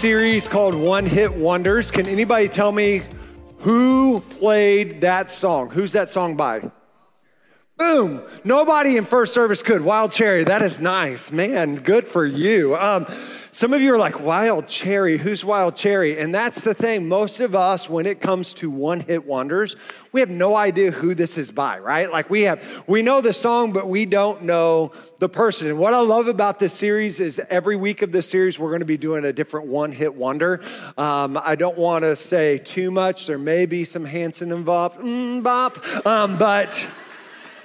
Series called One Hit Wonders. Can anybody tell me who played that song? Who's that song by? Boom. Nobody in first service could. Wild Cherry. That is nice. Man, good for you. Um, some of you are like, Wild Cherry, who's Wild Cherry? And that's the thing. Most of us, when it comes to one hit wonders, we have no idea who this is by, right? Like we have, we know the song, but we don't know the person. And what I love about this series is every week of this series, we're going to be doing a different one hit wonder. Um, I don't want to say too much. There may be some Hanson involved, mm, bop, um, but.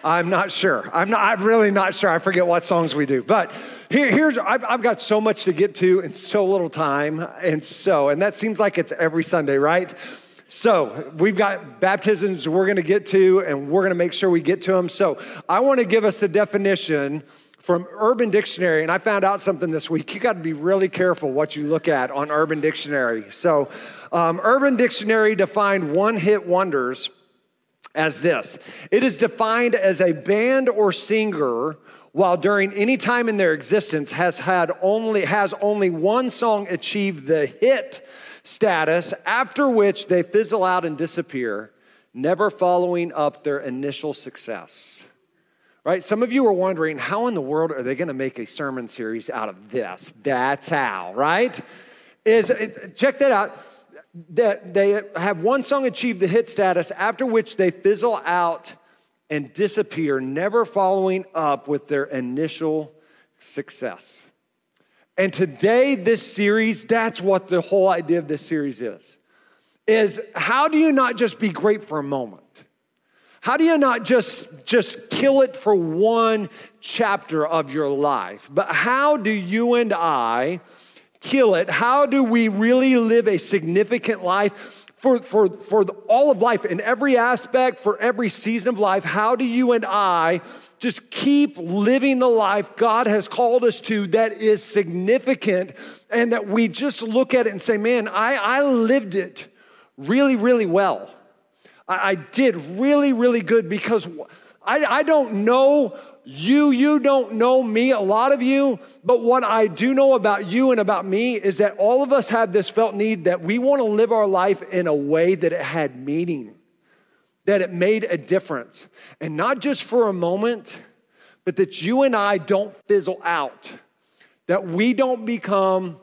I'm not sure. I'm not. I'm really not sure. I forget what songs we do. But here, here's. I've, I've got so much to get to in so little time, and so, and that seems like it's every Sunday, right? So we've got baptisms we're going to get to, and we're going to make sure we get to them. So I want to give us a definition from Urban Dictionary, and I found out something this week. You got to be really careful what you look at on Urban Dictionary. So, um, Urban Dictionary defined one-hit wonders as this. It is defined as a band or singer while during any time in their existence has had only has only one song achieved the hit status after which they fizzle out and disappear never following up their initial success. Right? Some of you are wondering how in the world are they going to make a sermon series out of this? That's how right? Is check that out that they have one song achieve the hit status, after which they fizzle out and disappear, never following up with their initial success. And today, this series, that's what the whole idea of this series is. Is how do you not just be great for a moment? How do you not just, just kill it for one chapter of your life? But how do you and I kill it? How do we really live a significant life for, for, for all of life, in every aspect, for every season of life? How do you and I just keep living the life God has called us to that is significant and that we just look at it and say, man, I, I lived it really, really well. I, I did really, really good because I, I don't know you, you don't know me, a lot of you, but what I do know about you and about me is that all of us have this felt need that we want to live our life in a way that it had meaning, that it made a difference. And not just for a moment, but that you and I don't fizzle out, that we don't become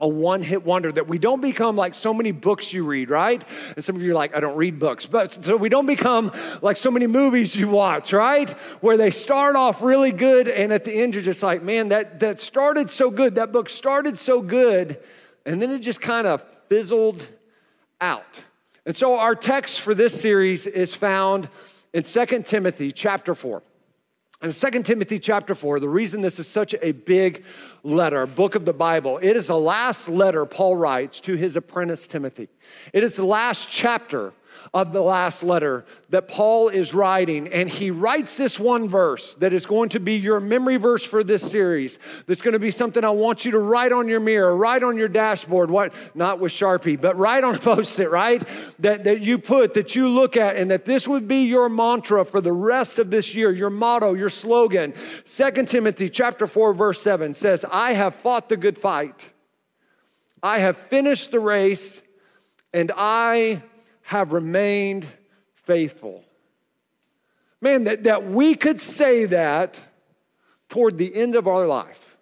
a one hit wonder, that we don't become like so many books you read, right? And some of you are like, I don't read books, but so we don't become like so many movies you watch, right? Where they start off really good and at the end you're just like, man, that, that started so good, that book started so good, and then it just kind of fizzled out. And so our text for this series is found in 2 Timothy chapter 4. In 2 Timothy chapter 4, the reason this is such a big letter, book of the Bible, it is the last letter Paul writes to his apprentice Timothy. It is the last chapter of the last letter that Paul is writing. And he writes this one verse that is going to be your memory verse for this series. That's going to be something I want you to write on your mirror, write on your dashboard, what not with Sharpie, but write on a post-it, right? That, that you put, that you look at, and that this would be your mantra for the rest of this year, your motto, your slogan. Second Timothy chapter 4, verse 7 says, I have fought the good fight. I have finished the race, and I have remained faithful. Man, that, that we could say that toward the end of our life.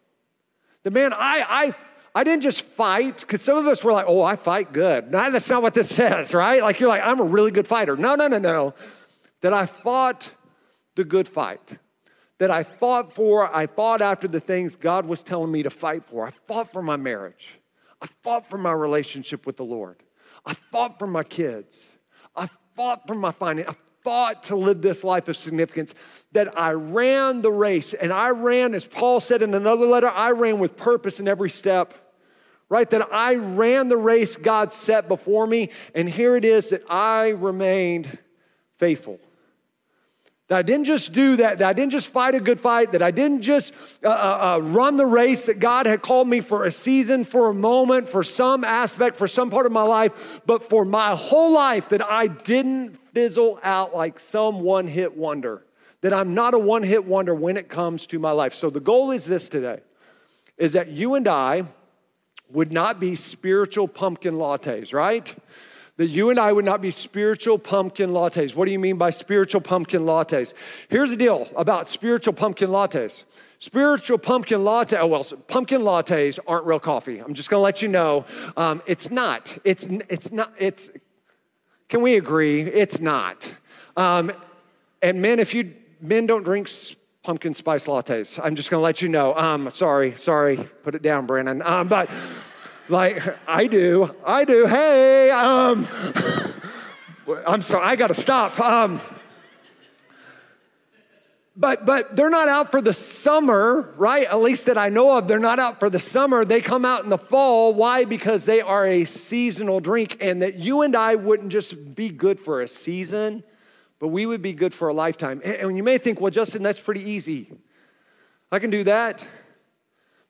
The man, I, I, I didn't just fight, because some of us were like, oh, I fight good. No, that's not what this says, right? Like you're like, I'm a really good fighter. No, no, no, no. That I fought the good fight. That I fought for, I fought after the things God was telling me to fight for. I fought for my marriage. I fought for my relationship with the Lord. I fought for my kids. I fought for my finance. I fought to live this life of significance. That I ran the race. And I ran, as Paul said in another letter, I ran with purpose in every step. Right? That I ran the race God set before me. And here it is that I remained faithful. That I didn't just do that, that I didn't just fight a good fight, that I didn't just uh, uh, uh, run the race that God had called me for a season, for a moment, for some aspect, for some part of my life, but for my whole life, that I didn't fizzle out like some one hit wonder, that I'm not a one hit wonder when it comes to my life. So the goal is this today is that you and I would not be spiritual pumpkin lattes, right? That you and I would not be spiritual pumpkin lattes. What do you mean by spiritual pumpkin lattes? Here's the deal about spiritual pumpkin lattes. Spiritual pumpkin latte, oh, well, pumpkin lattes aren't real coffee. I'm just gonna let you know. Um, it's not. It's, it's not. It's, can we agree? It's not. Um, and men, if you, men don't drink pumpkin spice lattes. I'm just gonna let you know. Um, sorry, sorry, put it down, Brandon. Um, but like I do, I do. Hey, um, I'm sorry, I got to stop. Um, but but they're not out for the summer, right? At least that I know of, they're not out for the summer. They come out in the fall. Why? Because they are a seasonal drink, and that you and I wouldn't just be good for a season, but we would be good for a lifetime. And you may think, well, Justin, that's pretty easy. I can do that.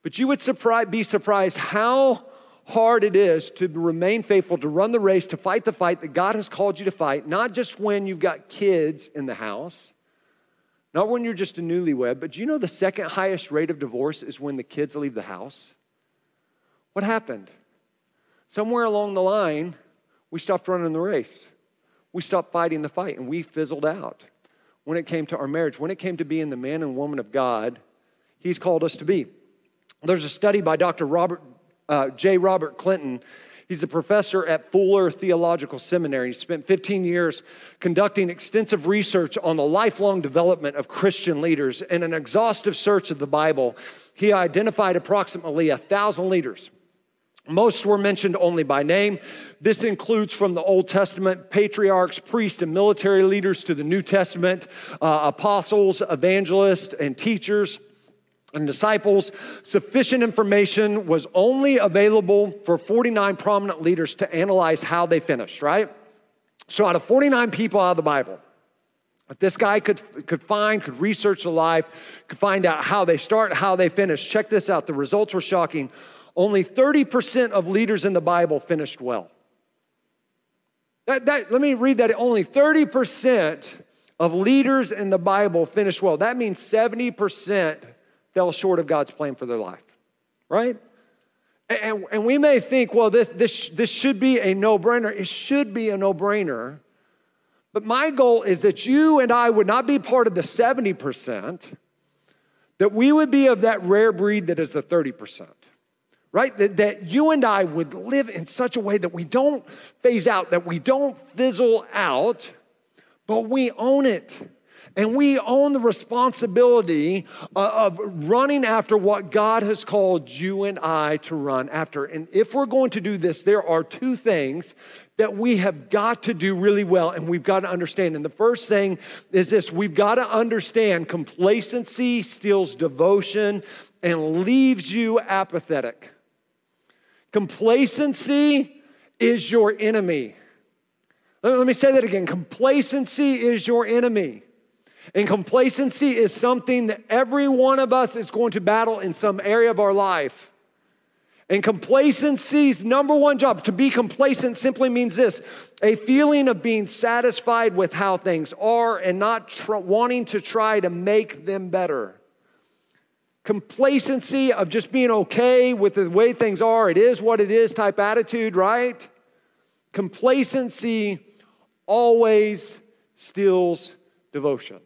But you would surprise, be surprised how hard it is to remain faithful, to run the race, to fight the fight that God has called you to fight, not just when you've got kids in the house, not when you're just a newlywed, but do you know the second highest rate of divorce is when the kids leave the house? What happened? Somewhere along the line, we stopped running the race. We stopped fighting the fight and we fizzled out when it came to our marriage, when it came to being the man and woman of God He's called us to be. There's a study by Dr. Robert uh, J. Robert Clinton. He's a professor at Fuller Theological Seminary. He spent 15 years conducting extensive research on the lifelong development of Christian leaders. In an exhaustive search of the Bible, he identified approximately a thousand leaders. Most were mentioned only by name. This includes from the Old Testament patriarchs, priests, and military leaders to the New Testament uh, apostles, evangelists, and teachers and disciples, sufficient information was only available for 49 prominent leaders to analyze how they finished, right? So, out of 49 people out of the Bible, if this guy could, could find, could research the life, could find out how they start, how they finish, check this out. The results were shocking. Only 30% of leaders in the Bible finished well. That, that, let me read that. Only 30% of leaders in the Bible finished well. That means 70% fell short of God's plan for their life, right? And, and we may think, well, this, this, this should be a no brainer. It should be a no brainer. But my goal is that you and I would not be part of the 70%, that we would be of that rare breed that is the 30%, right? That, that you and I would live in such a way that we don't phase out, that we don't fizzle out, but we own it. And we own the responsibility uh, of running after what God has called you and I to run after. And if we're going to do this, there are two things that we have got to do really well and we've got to understand. And the first thing is this we've got to understand complacency steals devotion and leaves you apathetic. Complacency is your enemy. Let me say that again. Complacency is your enemy. And complacency is something that every one of us is going to battle in some area of our life. And complacency's number one job, to be complacent simply means this a feeling of being satisfied with how things are and not tr- wanting to try to make them better. Complacency of just being okay with the way things are, it is what it is type attitude, right? Complacency always steals devotion.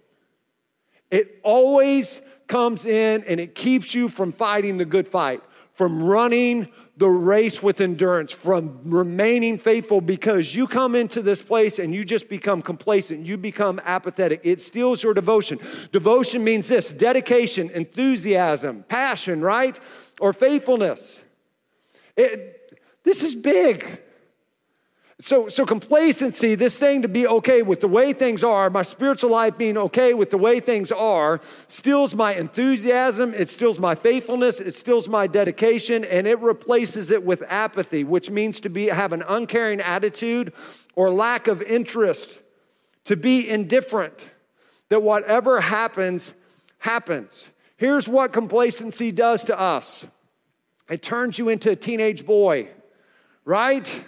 It always comes in and it keeps you from fighting the good fight, from running the race with endurance, from remaining faithful because you come into this place and you just become complacent. You become apathetic. It steals your devotion. Devotion means this dedication, enthusiasm, passion, right? Or faithfulness. It, this is big. So, so complacency, this thing to be okay with the way things are, my spiritual life being okay with the way things are, steals my enthusiasm, it steals my faithfulness, it steals my dedication, and it replaces it with apathy, which means to be have an uncaring attitude or lack of interest, to be indifferent, that whatever happens, happens. Here's what complacency does to us. It turns you into a teenage boy, right?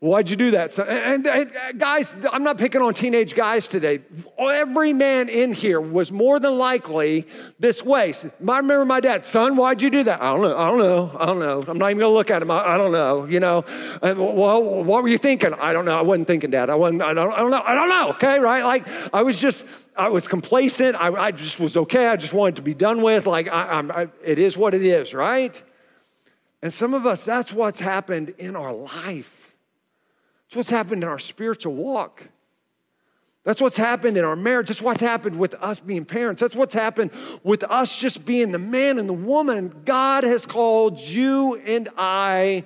Why'd you do that? So, and, and, and, uh, guys, I'm not picking on teenage guys today. Every man in here was more than likely this way. I remember my dad, son, why'd you do that? I don't know. I don't know. I don't know. I'm not even gonna look at him. I, I don't know. You know. And, well, what were you thinking? I don't know. I wasn't thinking, Dad. I wasn't. I don't. I don't know. I don't know. Okay, right? Like I was just. I was complacent. I, I just was okay. I just wanted to be done with. Like I, it is what it is, right? And some of us, that's what's happened in our life. That's what's happened in our spiritual walk. That's what's happened in our marriage. That's what's happened with us being parents. That's what's happened with us just being the man and the woman God has called you and I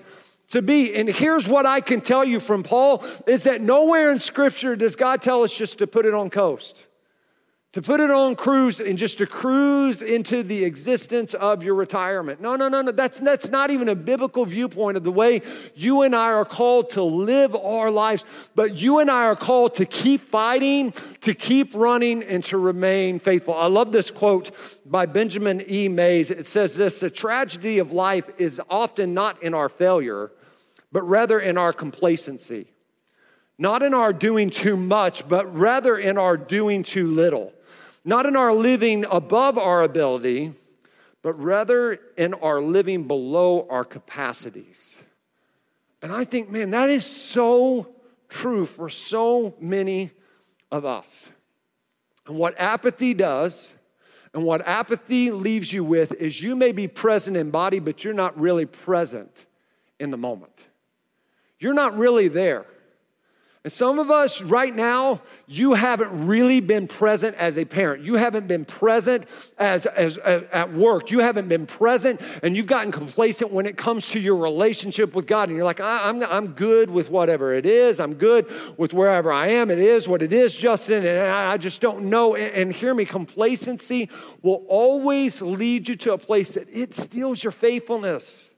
to be. And here's what I can tell you from Paul is that nowhere in scripture does God tell us just to put it on coast to put it on cruise and just to cruise into the existence of your retirement. No, no, no, no. That's, that's not even a biblical viewpoint of the way you and I are called to live our lives. But you and I are called to keep fighting, to keep running, and to remain faithful. I love this quote by Benjamin E. Mays. It says this The tragedy of life is often not in our failure, but rather in our complacency. Not in our doing too much, but rather in our doing too little not in our living above our ability, but rather in our living below our capacities. And I think, man, that is so true for so many of us. And what apathy does, and what apathy leaves you with, is you may be present in body, but you're not really present in the moment. You're not really there. And some of us right now, you haven't really been present as a parent. You haven't been present as, as, as, at work. You haven't been present and you've gotten complacent when it comes to your relationship with God. And you're like, I, am I'm, I'm good with whatever it is. I'm good with wherever I am. It is what it is, Justin. And I, I just don't know. And, and hear me, complacency will always lead you to a place that it steals your faithfulness,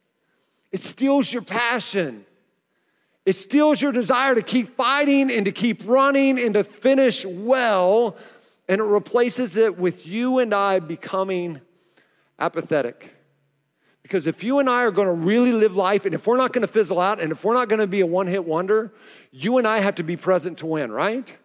it steals your passion. It steals your desire to keep fighting and to keep running and to finish well, and it replaces it with you and I becoming apathetic. Because if you and I are going to really live life, and if we're not going to fizzle out, and if we're not going to be a one hit wonder, you and I have to be present to win, right?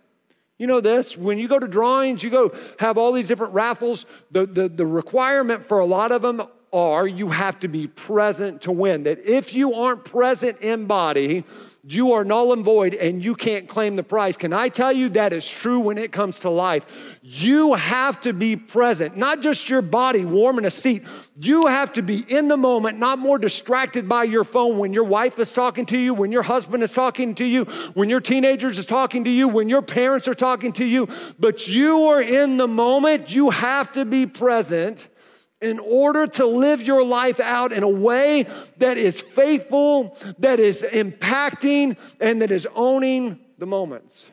You know this, when you go to drawings, you go have all these different raffles. The, the, the requirement for a lot of them are you have to be present to win. That if you aren't present in body, you are null and void and you can't claim the prize. Can I tell you that is true when it comes to life? You have to be present, not just your body warm in a seat. You have to be in the moment, not more distracted by your phone when your wife is talking to you, when your husband is talking to you, when your teenagers is talking to you, when your parents are talking to you, but you are in the moment. You have to be present in order to live your life out in a way that is faithful, that is impacting, and that is owning the moments.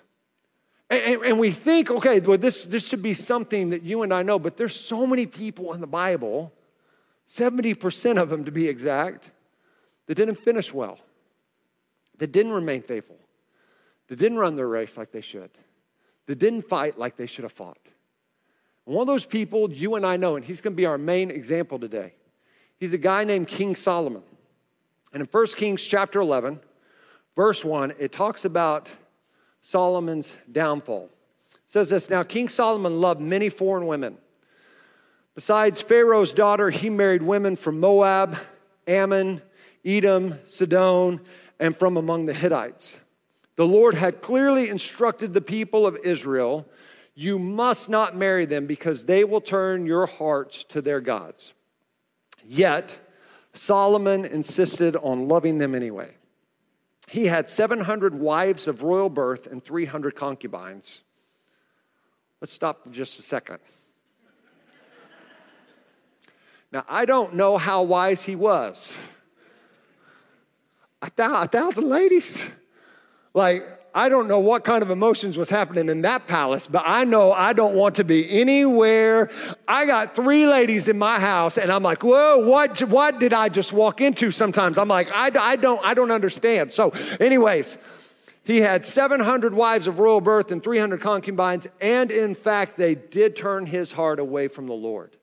And, and, we think, okay, well, this, this should be something that you and I know, but there's so many people in the Bible, 70% of them to be exact, that didn't finish well, that didn't remain faithful, that didn't run their race like they should, that didn't fight like they should have fought. One of those people you and I know, and he's going to be our main example today. He's a guy named King Solomon. And in 1 Kings chapter 11, verse 1, it talks about Solomon's downfall. It says this Now, King Solomon loved many foreign women. Besides Pharaoh's daughter, he married women from Moab, Ammon, Edom, Sidon, and from among the Hittites. The Lord had clearly instructed the people of Israel You must not marry them because they will turn your hearts to their gods. Yet, Solomon insisted on loving them anyway. He had 700 wives of royal birth and 300 concubines. Let's stop for just a second. Now, I don't know how wise he was. A, thousand ladies? Like, I don't know what kind of emotions was happening in that palace, but I know I don't want to be anywhere. I got three ladies in my house, and I'm like, whoa, what, what did I just walk into sometimes? I'm like, I, I, don't, I don't understand. So, anyways, he had 700 wives of royal birth and 300 concubines, and in fact, they did turn his heart away from the Lord.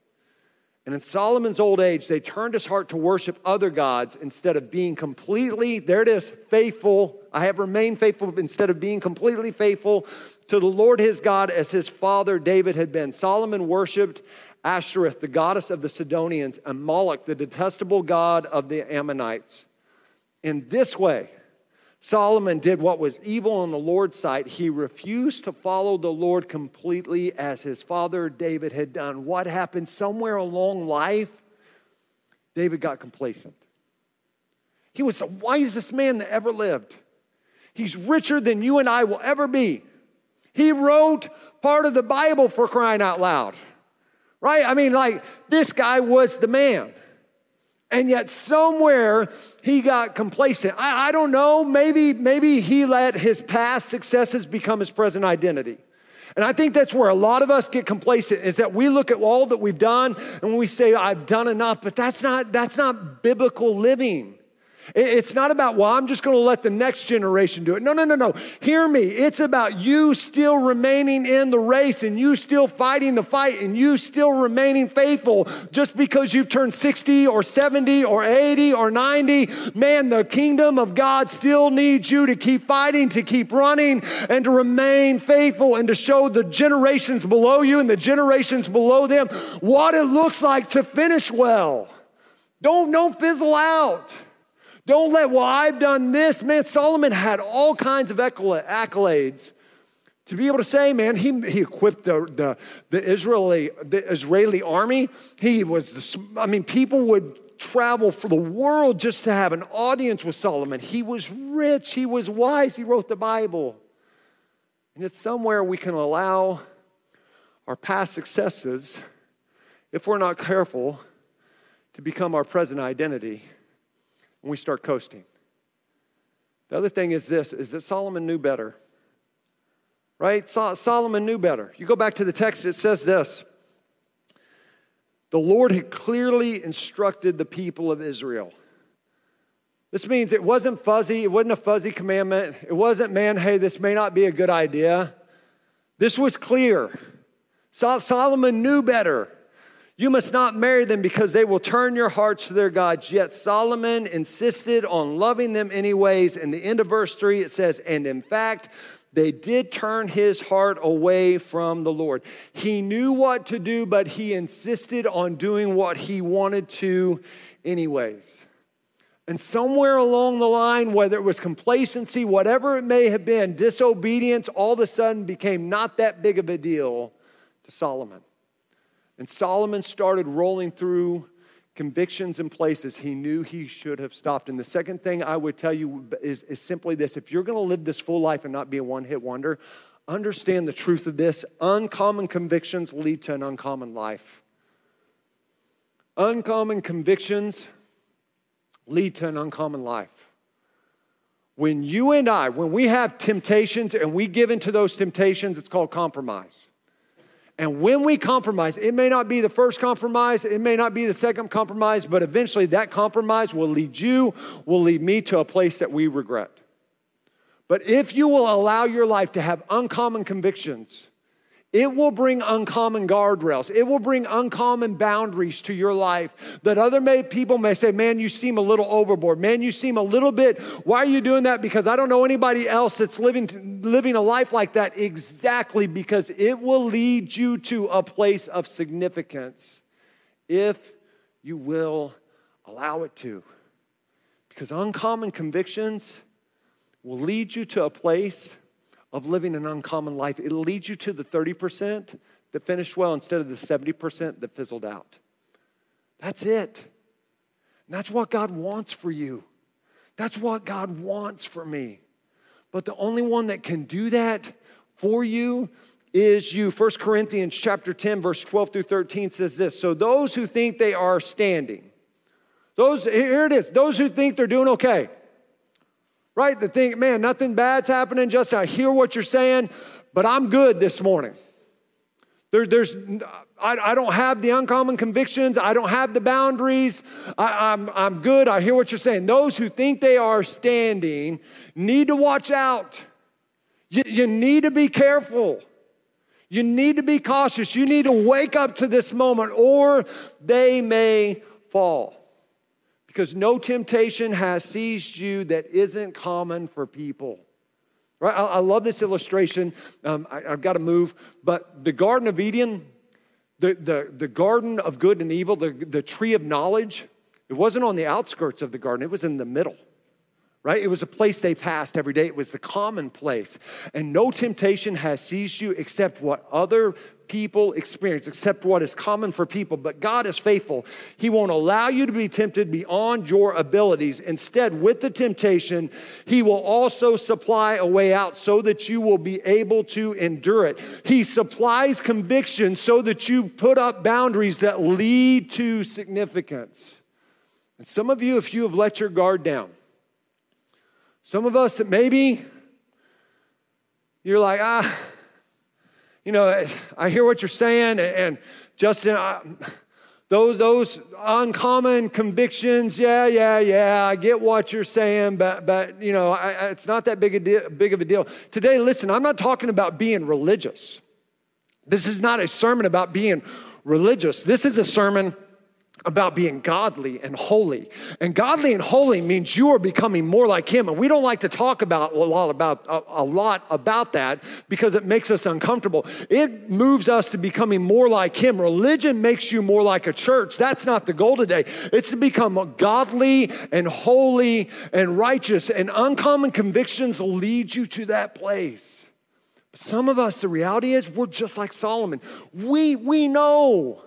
And in Solomon's old age, they turned his heart to worship other gods instead of being completely, there it is, faithful. I have remained faithful instead of being completely faithful to the Lord his God as his father David had been. Solomon worshiped Ashtoreth, the goddess of the Sidonians, and Moloch, the detestable god of the Ammonites. In this way, Solomon did what was evil in the Lord's sight. He refused to follow the Lord completely as his father David had done. What happened somewhere along life? David got complacent. He was the wisest man that ever lived. He's richer than you and I will ever be. He wrote part of the Bible for crying out loud, right? I mean, like, this guy was the man. And yet, somewhere he got complacent. I, I don't know, maybe, maybe he let his past successes become his present identity. And I think that's where a lot of us get complacent is that we look at all that we've done and we say, I've done enough, but that's not, that's not biblical living. It's not about, well, I'm just going to let the next generation do it. No, no, no, no. Hear me. It's about you still remaining in the race and you still fighting the fight and you still remaining faithful just because you've turned 60 or 70 or 80 or 90. Man, the kingdom of God still needs you to keep fighting, to keep running, and to remain faithful and to show the generations below you and the generations below them what it looks like to finish well. Don't, don't fizzle out. Don't let, well, I've done this. Man, Solomon had all kinds of accolades to be able to say, man, he, he equipped the, the, the, Israeli, the Israeli army. He was, the, I mean, people would travel for the world just to have an audience with Solomon. He was rich, he was wise, he wrote the Bible. And it's somewhere we can allow our past successes, if we're not careful, to become our present identity and we start coasting. The other thing is this is that Solomon knew better. Right? Solomon knew better. You go back to the text, it says this. The Lord had clearly instructed the people of Israel. This means it wasn't fuzzy, it wasn't a fuzzy commandment. It wasn't, man, hey, this may not be a good idea. This was clear. Solomon knew better. You must not marry them because they will turn your hearts to their gods. Yet Solomon insisted on loving them anyways. In the end of verse 3, it says, And in fact, they did turn his heart away from the Lord. He knew what to do, but he insisted on doing what he wanted to, anyways. And somewhere along the line, whether it was complacency, whatever it may have been, disobedience all of a sudden became not that big of a deal to Solomon. And Solomon started rolling through convictions and places he knew he should have stopped. And the second thing I would tell you is, is simply this if you're going to live this full life and not be a one hit wonder, understand the truth of this. Uncommon convictions lead to an uncommon life. Uncommon convictions lead to an uncommon life. When you and I, when we have temptations and we give into those temptations, it's called compromise. And when we compromise, it may not be the first compromise, it may not be the second compromise, but eventually that compromise will lead you, will lead me to a place that we regret. But if you will allow your life to have uncommon convictions, it will bring uncommon guardrails. It will bring uncommon boundaries to your life that other may, people may say, Man, you seem a little overboard. Man, you seem a little bit, why are you doing that? Because I don't know anybody else that's living, living a life like that. Exactly, because it will lead you to a place of significance if you will allow it to. Because uncommon convictions will lead you to a place of living an uncommon life. It leads you to the 30% that finished well instead of the 70% that fizzled out. That's it. And that's what God wants for you. That's what God wants for me. But the only one that can do that for you is you. 1 Corinthians chapter 10 verse 12 through 13 says this. So those who think they are standing. Those here it is. Those who think they're doing okay. Right? The thing, man, nothing bad's happening. Just I hear what you're saying, but I'm good this morning. There, there's, I, I, don't have the uncommon convictions. I don't have the boundaries. I, I'm, I'm good. I hear what you're saying. Those who think they are standing need to watch out. You, you need to be careful. You need to be cautious. You need to wake up to this moment, or they may fall. Because no temptation has seized you that isn't common for people. Right? I, I love this illustration. Um, I, have got to move, but the Garden of Eden, the, the, the garden of good and evil, the, the tree of knowledge, it wasn't on the outskirts of the garden, it was in the middle right? It was a place they passed every day. It was the common place. And no temptation has seized you except what other people experience, except what is common for people. But God is faithful. He won't allow you to be tempted beyond your abilities. Instead, with the temptation, He will also supply a way out so that you will be able to endure it. He supplies conviction so that you put up boundaries that lead to significance. And some of you, if you have let your guard down, some of us maybe you're like, ah, you know, I hear what you're saying, and Justin, I, those those uncommon convictions, yeah, yeah, yeah, I get what you're saying, but but you know, I, it's not that big a deal, big of a deal. Today, listen, I'm not talking about being religious. This is not a sermon about being religious. This is a sermon about being godly and holy. And godly and holy means you are becoming more like him. And we don't like to talk about a lot about a, a, lot about that because it makes us uncomfortable. It moves us to becoming more like him. Religion makes you more like a church. That's not the goal today. It's to become godly and holy and righteous. And uncommon convictions lead you to that place. But some of us, the reality is, we're just like Solomon. We we know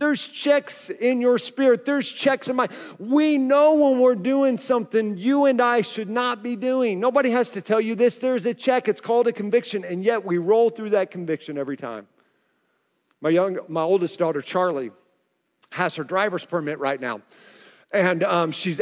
there's checks in your spirit. There's checks in my. We know when we're doing something you and I should not be doing. Nobody has to tell you this. There's a check. It's called a conviction, and yet we roll through that conviction every time. My young, my oldest daughter Charlie, has her driver's permit right now, and um, she's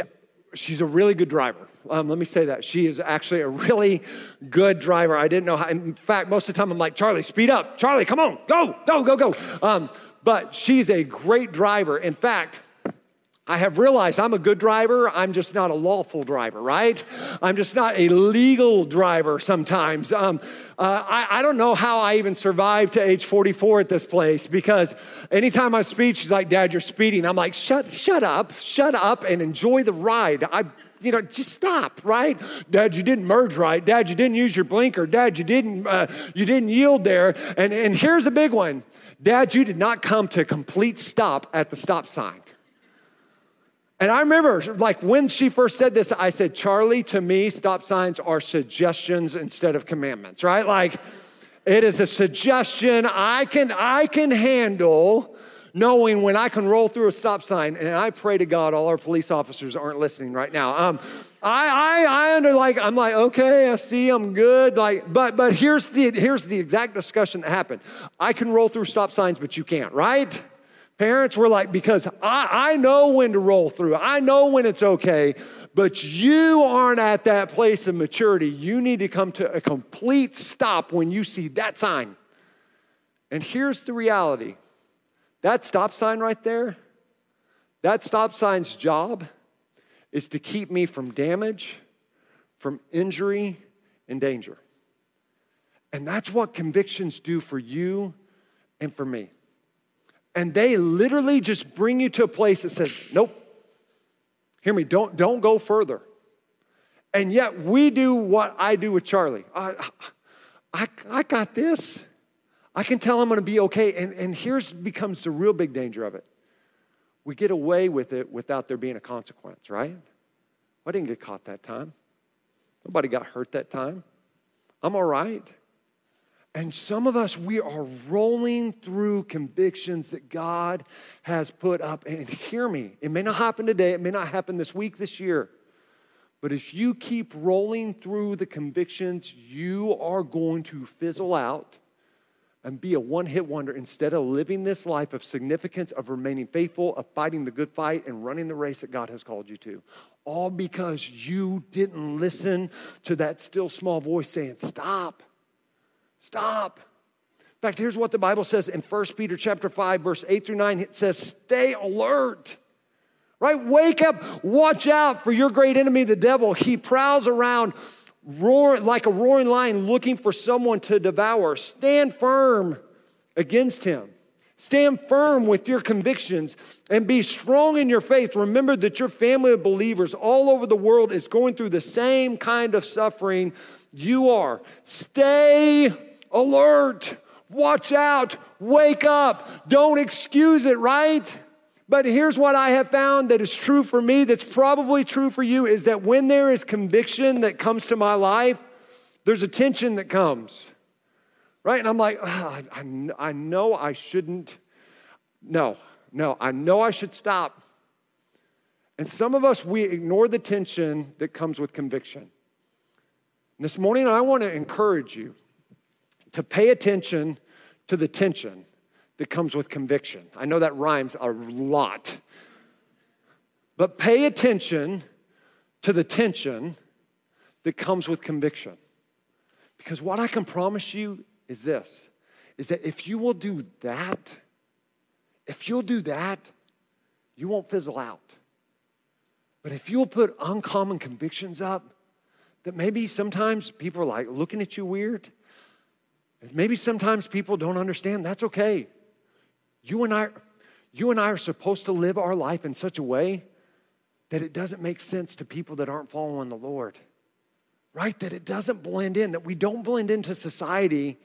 she's a really good driver. Um, let me say that. She is actually a really good driver. I didn't know how, in fact, most of the time I'm like, Charlie, speed up. Charlie, come on, go, go, go, go. Um, but she's a great driver. In fact, I have realized I'm a good driver. I'm just not a lawful driver, right? I'm just not a legal driver sometimes. Um, uh, I, I, don't know how I even survived to age 44 at this place because anytime I speak, she's like, Dad, you're speeding. I'm like, shut, shut up, shut up and enjoy the ride. I, you know, just stop, right? Dad, you didn't merge right. Dad, you didn't use your blinker. Dad, you didn't, uh, you didn't yield there. And, and here's a big one. Dad, you did not come to a complete stop at the stop sign. And I remember, like, when she first said this, I said, Charlie, to me, stop signs are suggestions instead of commandments, right? Like, it is a suggestion I can, I can handle knowing when I can roll through a stop sign, and I pray to God all our police officers aren't listening right now. Um, I, I, I under like, I'm like, okay, I see, I'm good. Like, but, but here's the, here's the exact discussion that happened. I can roll through stop signs, but you can't, right? Parents were like, because I, I know when to roll through. I know when it's okay, but you aren't at that place of maturity. You need to come to a complete stop when you see that sign. And here's the reality that stop sign right there, that stop sign's job is to keep me from damage, from injury, and danger. And that's what convictions do for you and for me. And they literally just bring you to a place that says, nope, hear me, don't, don't go further. And yet we do what I do with Charlie. I, I, I got this. I can tell I'm going to be okay. And, and here's becomes the real big danger of it. We get away with it without there being a consequence, right? I didn't get caught that time. Nobody got hurt that time. I'm all right. And some of us, we are rolling through convictions that God has put up. And hear me, it may not happen today, it may not happen this week, this year. But if you keep rolling through the convictions, you are going to fizzle out and be a one hit wonder instead of living this life of significance, of remaining faithful, of fighting the good fight, and running the race that God has called you to. All because you didn't listen to that still small voice saying, Stop, stop. In fact, here's what the Bible says in 1 Peter chapter 5, verse 8 through 9. It says, Stay alert. Right? Wake up, watch out for your great enemy, the devil. He prowls around roar, like a roaring lion looking for someone to devour. Stand firm against him. Stand firm with your convictions and be strong in your faith. Remember that your family of believers all over the world is going through the same kind of suffering you are. Stay alert. Watch out. Wake up. Don't excuse it, right? But here's what I have found that is true for me, that's probably true for you, is that when there is conviction that comes to my life, there's a tension that comes, right? And I'm like, oh, I, I, know I shouldn't. No, no, I know I should stop. And some of us, we ignore the tension that comes with conviction. This morning, I want to encourage you to pay attention to the tension that comes with conviction. I know that rhymes a lot. But pay attention to the tension that comes with conviction. Because what I can promise you is this is that if you will do that, if you'll do that, you won't fizzle out. But if you'll put uncommon convictions up, that maybe sometimes people are like looking at you weird, maybe sometimes people don't understand, that's okay. You and I, you and I are supposed to live our life in such a way that it doesn't make sense to people that aren't following the Lord. Right? That it doesn't blend in, that we don't blend into society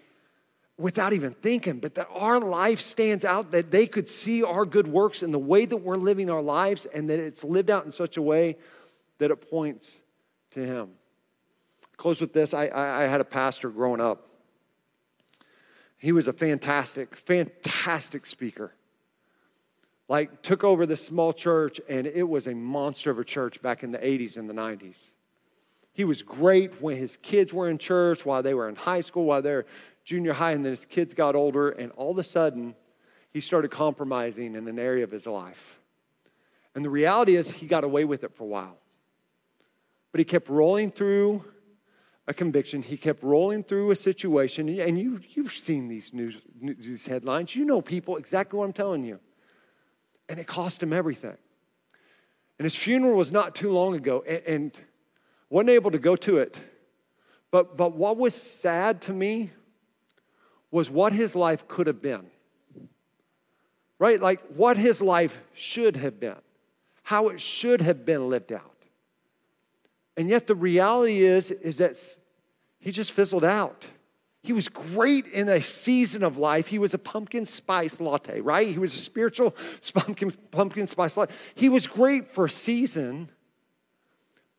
without even thinking, but that our life stands out, that they could see our good works in the way that we're living our lives, and that it's lived out in such a way that it points to Him. Close with this. I, I, I had a pastor growing up he was a fantastic, fantastic speaker. Like, took over this small church, and it was a monster of a church back in the 80s and the 90s. He was great when his kids were in church, while they were in high school, while they're junior high, and then his kids got older, and all of a sudden, he started compromising in an area of his life. And the reality is, he got away with it for a while. But he kept rolling through a conviction. He kept rolling through a situation, and you, you've seen these news, these headlines. You know people exactly what I'm telling you. And it cost him everything. And his funeral was not too long ago, and, and wasn't able to go to it. But, but what was sad to me was what his life could have been. Right? Like what his life should have been, how it should have been lived out. And yet the reality is, is that he just fizzled out. He was great in a season of life. He was a pumpkin spice latte, right? He was a spiritual pumpkin, pumpkin spice latte. He was great for a season,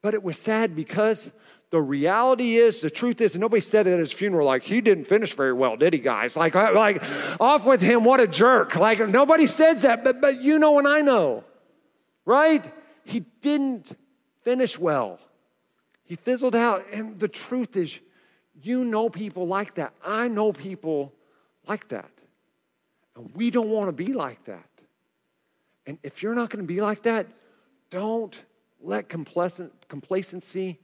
but it was sad because the reality is, the truth is, and nobody said it at his funeral, like, he didn't finish very well, did he, guys? Like, like off with him, what a jerk. Like, nobody says that, but, but you know and I know, right? He didn't finish well. He fizzled out. And the truth is, you know people like that. I know people like that. And we don't want to be like that. And if you're not going to be like that, don't let complacency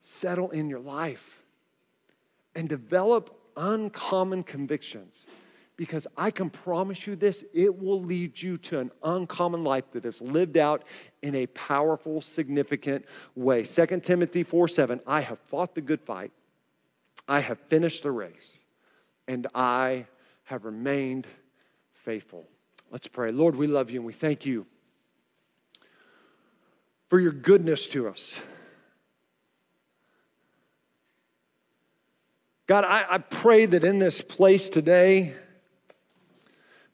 settle in your life and develop uncommon convictions because I can promise you this it will lead you to an uncommon life that is lived out in a powerful, significant way. 2 Timothy 4 7, I have fought the good fight, I have finished the race, and I have remained faithful. Let's pray. Lord, we love you and we thank you for your goodness to us. God, I, I pray that in this place today,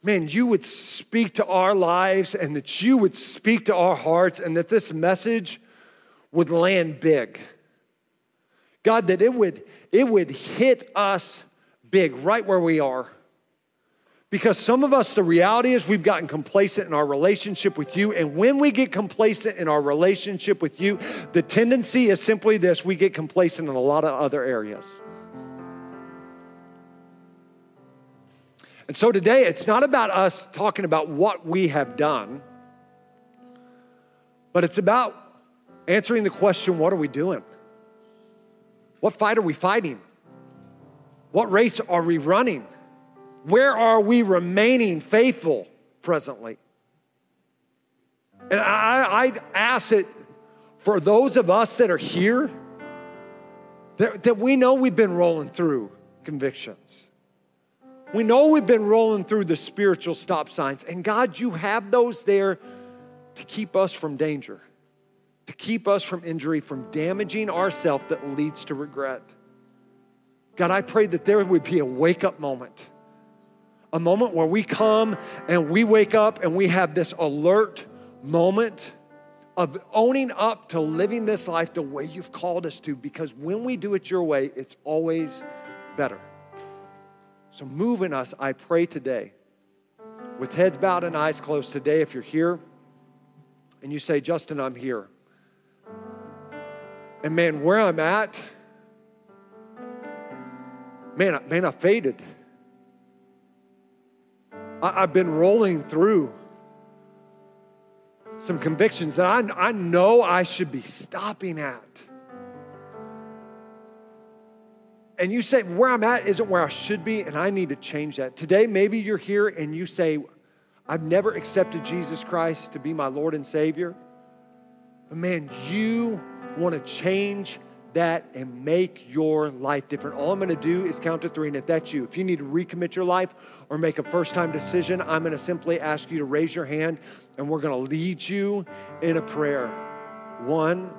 man, you would speak to our lives and that you would speak to our hearts and that this message would land big. God, that it would, it would hit us big right where we are. Because some of us, the reality is we've gotten complacent in our relationship with you. And when we get complacent in our relationship with you, the tendency is simply this we get complacent in a lot of other areas. And so today, it's not about us talking about what we have done, but it's about answering the question what are we doing? What fight are we fighting? What race are we running? Where are we remaining faithful presently? And I, I ask it for those of us that are here that, that we know we've been rolling through convictions. We know we've been rolling through the spiritual stop signs. And God, you have those there to keep us from danger, to keep us from injury, from damaging ourselves that leads to regret. God, I pray that there would be a wake up moment a moment where we come and we wake up and we have this alert moment of owning up to living this life the way you've called us to because when we do it your way, it's always better. So move in us, I pray today, with heads bowed and eyes closed today, if you're here and you say, Justin, I'm here. And man, where I'm at, man, man, I faded. I, have been rolling through some convictions that I, I know I should be stopping at. And you say, where I'm at isn't where I should be, and I need to change that. Today, maybe you're here and you say, I've never accepted Jesus Christ to be my Lord and Savior. But man, you want to change that and make your life different. All I'm going to do is count to three. And if that's you, if you need to recommit your life or make a first time decision, I'm going to simply ask you to raise your hand and we're going to lead you in a prayer. One,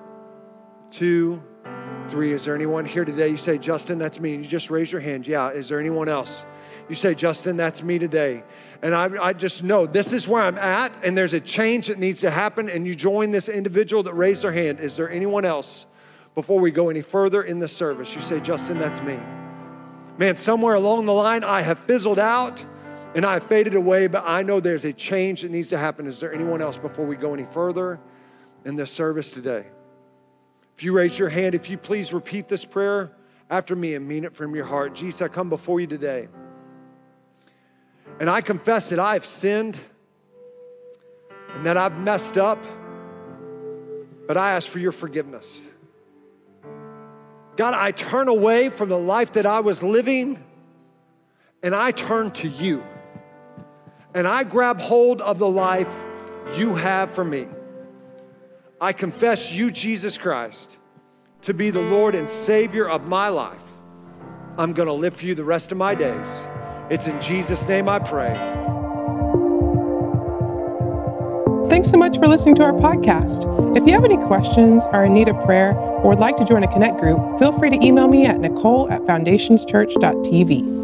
two, three. Is there anyone here today? You say, Justin, that's me. And you just raise your hand. Yeah. Is there anyone else? You say, Justin, that's me today. And I, I, just know this is where I'm at, and there's a change that needs to happen. And you join this individual that raised their hand. Is there anyone else? before we go any further in the service. You say, Justin, that's me. Man, somewhere along the line, I have fizzled out and I have faded away, but I know there's a change that needs to happen. Is there anyone else before we go any further in this service today? If you raise your hand, if you please repeat this prayer after me and mean it from your heart. Jesus, I come before you today. And I confess that I've sinned and that I've messed up, but I ask for your forgiveness. God, I turn away from the life that I was living and I turn to you. And I grab hold of the life you have for me. I confess you, Jesus Christ, to be the Lord and Savior of my life. I'm going to live for you the rest of my days. It's in Jesus' name I pray. Thanks so much for listening to our podcast. If you have any questions, are in need of prayer, or would like to join a Connect group, feel free to email me at nicole at foundationschurch.tv.